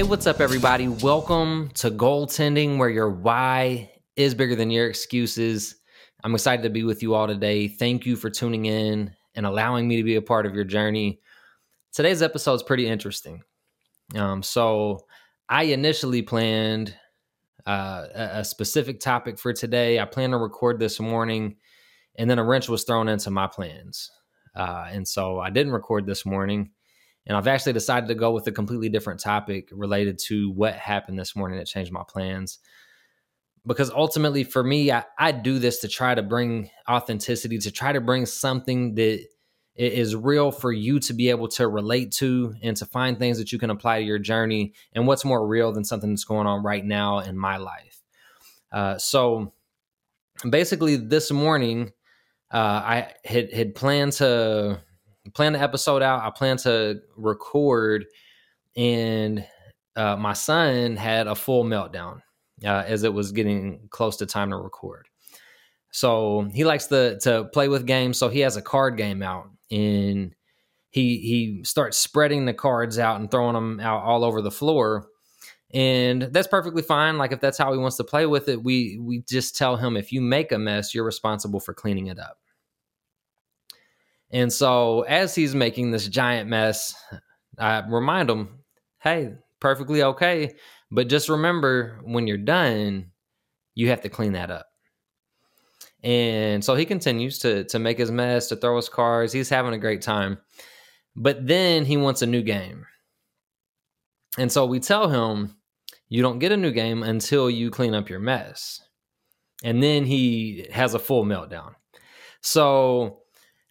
Hey, what's up, everybody? Welcome to Goaltending, where your why is bigger than your excuses. I'm excited to be with you all today. Thank you for tuning in and allowing me to be a part of your journey. Today's episode is pretty interesting. Um, so, I initially planned uh, a specific topic for today. I planned to record this morning, and then a wrench was thrown into my plans. Uh, and so I didn't record this morning. And I've actually decided to go with a completely different topic related to what happened this morning that changed my plans. Because ultimately, for me, I, I do this to try to bring authenticity, to try to bring something that is real for you to be able to relate to and to find things that you can apply to your journey. And what's more real than something that's going on right now in my life? Uh, so basically, this morning, uh, I had, had planned to plan the episode out. I plan to record, and uh, my son had a full meltdown uh, as it was getting close to time to record. So he likes to to play with games. So he has a card game out, and he he starts spreading the cards out and throwing them out all over the floor. And that's perfectly fine. Like if that's how he wants to play with it, we we just tell him if you make a mess, you're responsible for cleaning it up. And so as he's making this giant mess, I remind him, hey, perfectly okay. But just remember when you're done, you have to clean that up. And so he continues to to make his mess, to throw his cards. He's having a great time. But then he wants a new game. And so we tell him, you don't get a new game until you clean up your mess. And then he has a full meltdown. So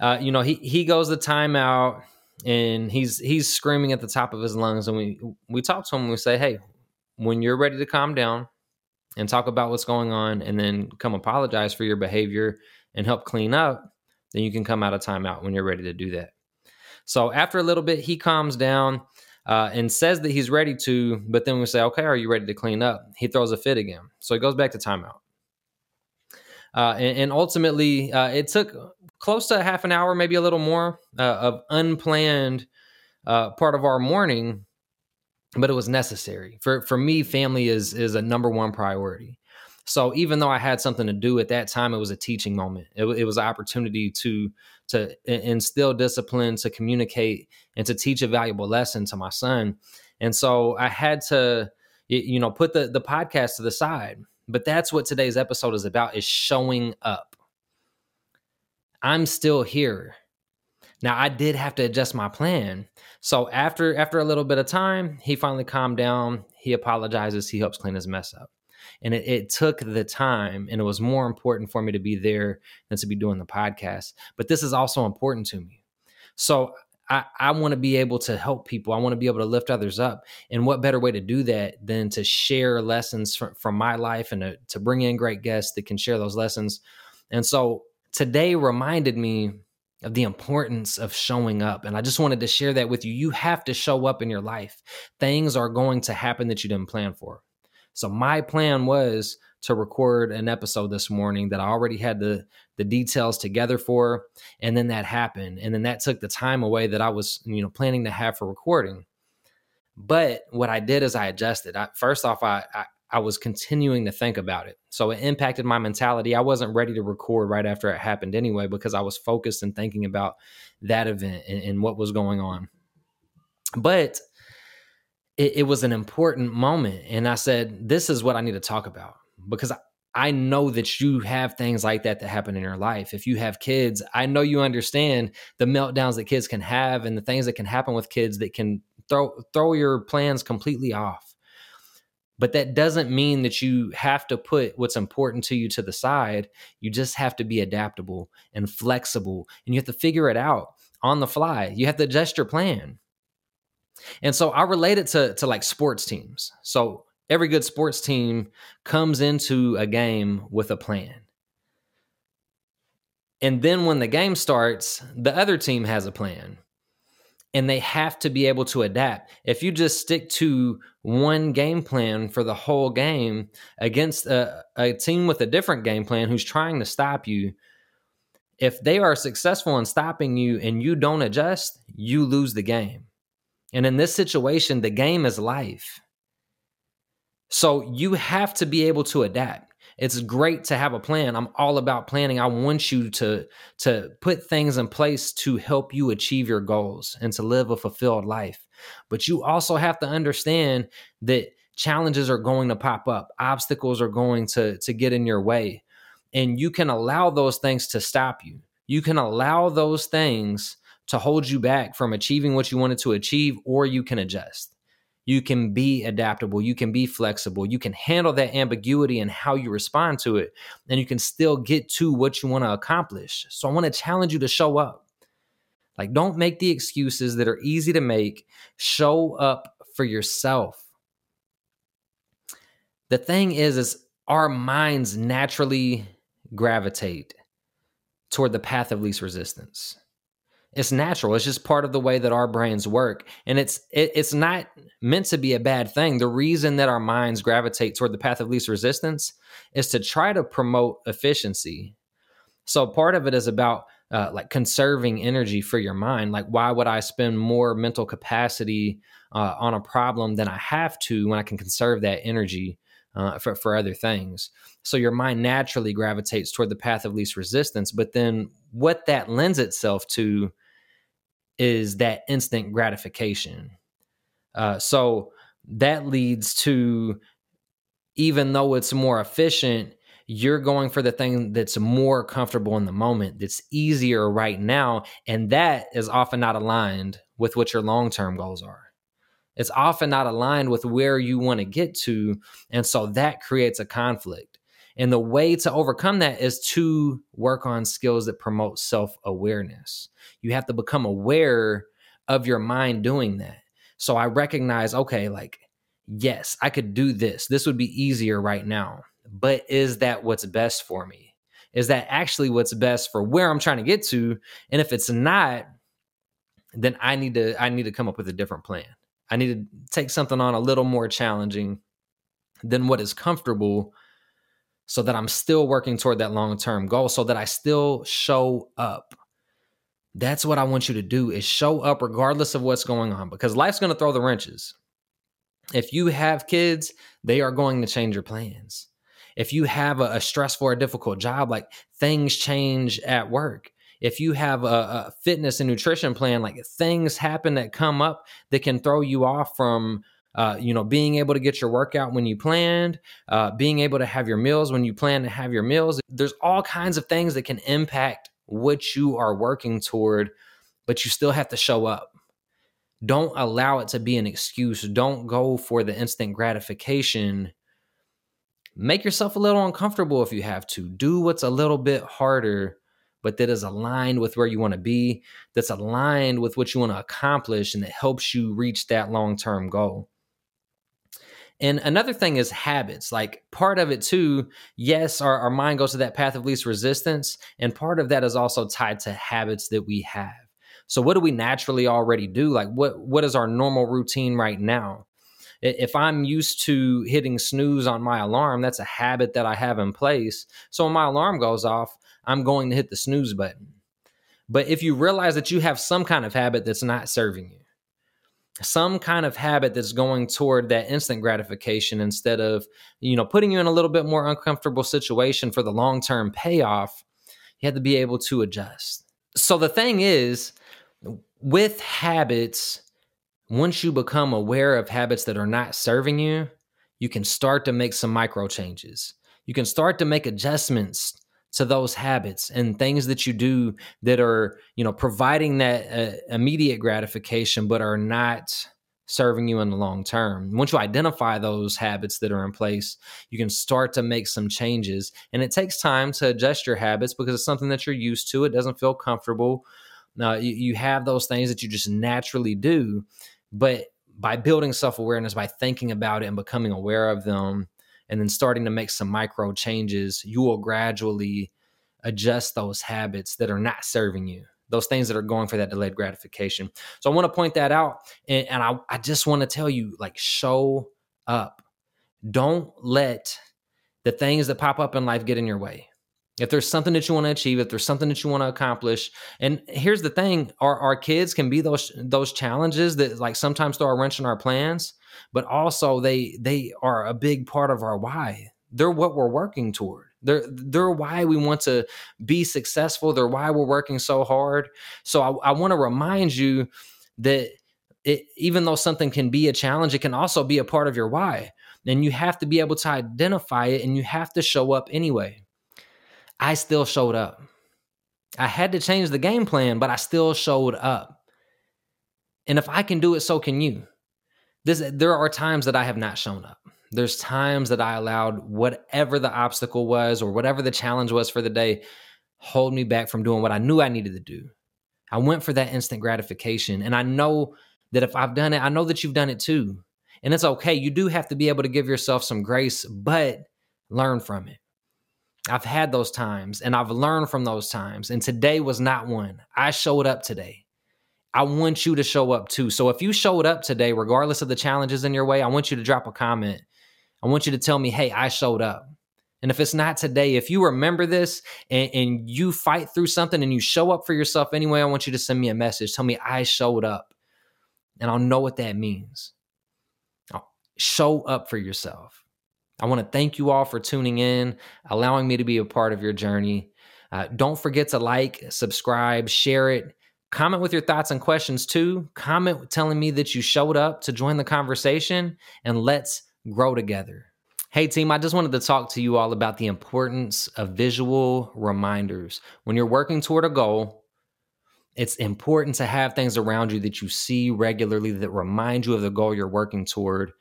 uh, you know, he he goes the timeout and he's he's screaming at the top of his lungs, and we we talk to him. And we say, hey, when you're ready to calm down and talk about what's going on, and then come apologize for your behavior and help clean up, then you can come out of timeout when you're ready to do that. So after a little bit, he calms down. Uh, and says that he's ready to, but then we say, okay, are you ready to clean up? He throws a fit again. So he goes back to timeout. Uh, and, and, ultimately, uh, it took close to half an hour, maybe a little more, uh, of unplanned uh, part of our morning, but it was necessary. For for me, family is is a number one priority. So even though I had something to do at that time, it was a teaching moment. It, it was an opportunity to to instill discipline, to communicate, and to teach a valuable lesson to my son. And so I had to, you know, put the the podcast to the side but that's what today's episode is about is showing up. I'm still here. Now I did have to adjust my plan. So after after a little bit of time, he finally calmed down. He apologizes. He helps clean his mess up. And it, it, took the time, and it was more important for me to be there than to be doing the podcast. But this is also important to me. So I, I want to be able to help people. I want to be able to lift others up. And what better way to do that than to share lessons from, from my life and to, to bring in great guests that can share those lessons. And so today reminded me of the importance of showing up. And I just wanted to share that with you. You have to show up in your life. Things are going to happen that you didn't plan for. So my plan was to record an episode this morning that I already had the the details together for, and then that happened, and then that took the time away that I was you know planning to have for recording. But what I did is I adjusted. I, first off, I, I I was continuing to think about it. So it impacted my mentality. I wasn't ready to record right after it happened anyway because I was focused and thinking about that event and, and what was going on. But it, it, was an important moment. And I said, this is what I need to talk about because I, I know that you have things like that that happen in your life. If you have kids, I know you understand the meltdowns that kids can have and the things that can happen with kids that can throw throw your plans completely off. But that doesn't mean that you have to put what's important to you to the side. You just have to be adaptable and flexible and you have to figure it out on the fly. You have to adjust your plan. And so I relate it to to like sports teams. So every good sports team comes into a game with a plan. And then when the game starts, the other team has a plan. And they have to be able to adapt. If you just stick to one game plan for the whole game against a, a team with a different game plan who's trying to stop you, if they are successful in stopping you and you don't adjust, you lose the game. And in this situation, the game is life. So you have to be able to adapt. It's great to have a plan. I'm all about planning. I want you to to put things in place to help you achieve your goals and to live a fulfilled life. But you also have to understand that challenges are going to pop up. Obstacles are going to to get in your way. And you can allow those things to stop you. You can allow those things to hold you back from achieving what you wanted to achieve or you can adjust you can be adaptable, you can be flexible, you can handle that ambiguity and how you respond to it, and you can still get to what you want to accomplish. So I want to challenge you to show up. Like, don't make the excuses that are easy to make, show up for yourself. The thing is, is our minds naturally gravitate toward the path of least resistance. It's natural. It's just part of the way that our brains work, and it's it, it's not meant to be a bad thing. The reason that our minds gravitate toward the path of least resistance is to try to promote efficiency. So part of it is about uh, like conserving energy for your mind. Like, why would I spend more mental capacity uh, on a problem than I have to when I can conserve that energy uh, for for other things? So your mind naturally gravitates toward the path of least resistance. But then what that lends itself to is that instant gratification. Uh, so that leads to, even though it's more efficient, you're going for the thing that's more comfortable in the moment, that's easier right now. And that is often not aligned with what your long term goals are. It's often not aligned with where you want to get to. And so that creates a conflict. And the way to overcome that is to work on skills that promote self awareness. You have to become aware of your mind doing that. So I recognize, okay, like, yes, I could do this. This would be easier right now. But is that what's best for me? Is that actually what's best for where I'm trying to get to? And if it's not, then I need to I need to come up with a different plan. I need to take something on a little more challenging than what is comfortable so that I'm still working toward that long-term goal so that I still show up. That's what I want you to do is show up regardless of what's going on because life's going to throw the wrenches. If you have kids, they are going to change your plans. If you have a, a stressful or difficult job, like things change at work. If you have a, a fitness and nutrition plan, like things happen that come up that can throw you off from uh, you know, being able to get your workout when you planned, uh, being able to have your meals when you plan to have your meals. There's all kinds of things that can impact what you are working toward, but you still have to show up. Don't allow it to be an excuse. Don't go for the instant gratification. Make yourself a little uncomfortable if you have to. Do what's a little bit harder, but that is aligned with where you want to be, that's aligned with what you want to accomplish, and that helps you reach that long term goal. And another thing is habits. Like part of it too, yes, our, our mind goes to that path of least resistance. And part of that is also tied to habits that we have. So what do we naturally already do? Like what what is our normal routine right now? If I'm used to hitting snooze on my alarm, that's a habit that I have in place. So when my alarm goes off, I'm going to hit the snooze button. But if you realize that you have some kind of habit that's not serving you, some kind of habit that's going toward that instant gratification instead of you know putting you in a little bit more uncomfortable situation for the long-term payoff you have to be able to adjust. So the thing is with habits once you become aware of habits that are not serving you you can start to make some micro changes. You can start to make adjustments to those habits and things that you do that are you know providing that uh, immediate gratification but are not serving you in the long term. Once you identify those habits that are in place you can start to make some changes. And it takes time to adjust your habits because it's something that you're used to. It doesn't feel comfortable. Now you, you have those things that you just naturally do but by building self-awareness by thinking about it and becoming aware of them and then starting to make some micro changes, you will gradually adjust those habits that are not serving you, those things that are going for that delayed gratification. So I want to point that out. And, and I, I just want to tell you like, show up. Don't let the things that pop up in life get in your way. if there's something that you want to achieve if there's something that you want to accomplish and here's the thing our, our kids can be those those challenges that like sometimes throw a wrench in our plans but also they they are a big part of our why they're what we're working toward they're they're why we want to be successful they're why we're working so hard so i, I want to remind you that it, even though something can be a challenge it can also be a part of your why and you have to be able to identify it and you have to show up anyway I still showed up. I had to change the game plan, but I still showed up. And if I can do it, so can you. This, there are times that I have not shown up. There's times that I allowed whatever the obstacle was or whatever the challenge was for the day hold me back from doing what I knew I needed to do. I went for that instant gratification. And I know that if I've done it, I know that you've done it too. And it's okay. You do have to be able to give yourself some grace, but learn from it. I've had those times and I've learned from those times. And today was not one. I showed up today. I want you to show up too. So if you showed up today, regardless of the challenges in your way, I want you to drop a comment. I want you to tell me, hey, I showed up. And if it's not today, if you remember this and, and, you fight through something and you show up for yourself anyway, I want you to send me a message. Tell me I showed up. And I'll know what that means. Show up for yourself. I want to thank you all for tuning in, allowing me to be a part of your journey. Uh, don't forget to like, subscribe, share it. Comment with your thoughts and questions too. Comment telling me that you showed up to join the conversation, and let's grow together. Hey, team, I just wanted to talk to you all about the importance of visual reminders. When you're working toward a goal, it's important to have things around you that you see regularly that remind you of the goal you're working toward.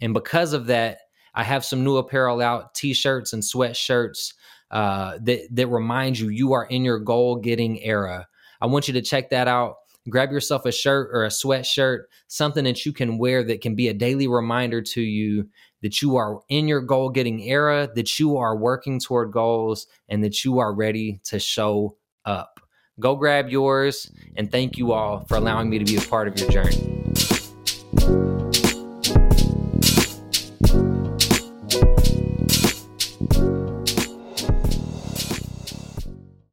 And because of that, I have some new apparel out, t-shirts and sweatshirts uh, that that remind you you are in your goal getting era. I want you to check that out. Grab yourself a shirt or a sweatshirt, something that you can wear that can be a daily reminder to you that you are in your goal getting era, that you are working toward goals, and that you are ready to show up. Go grab yours, and thank you all for allowing me to be a part of your journey.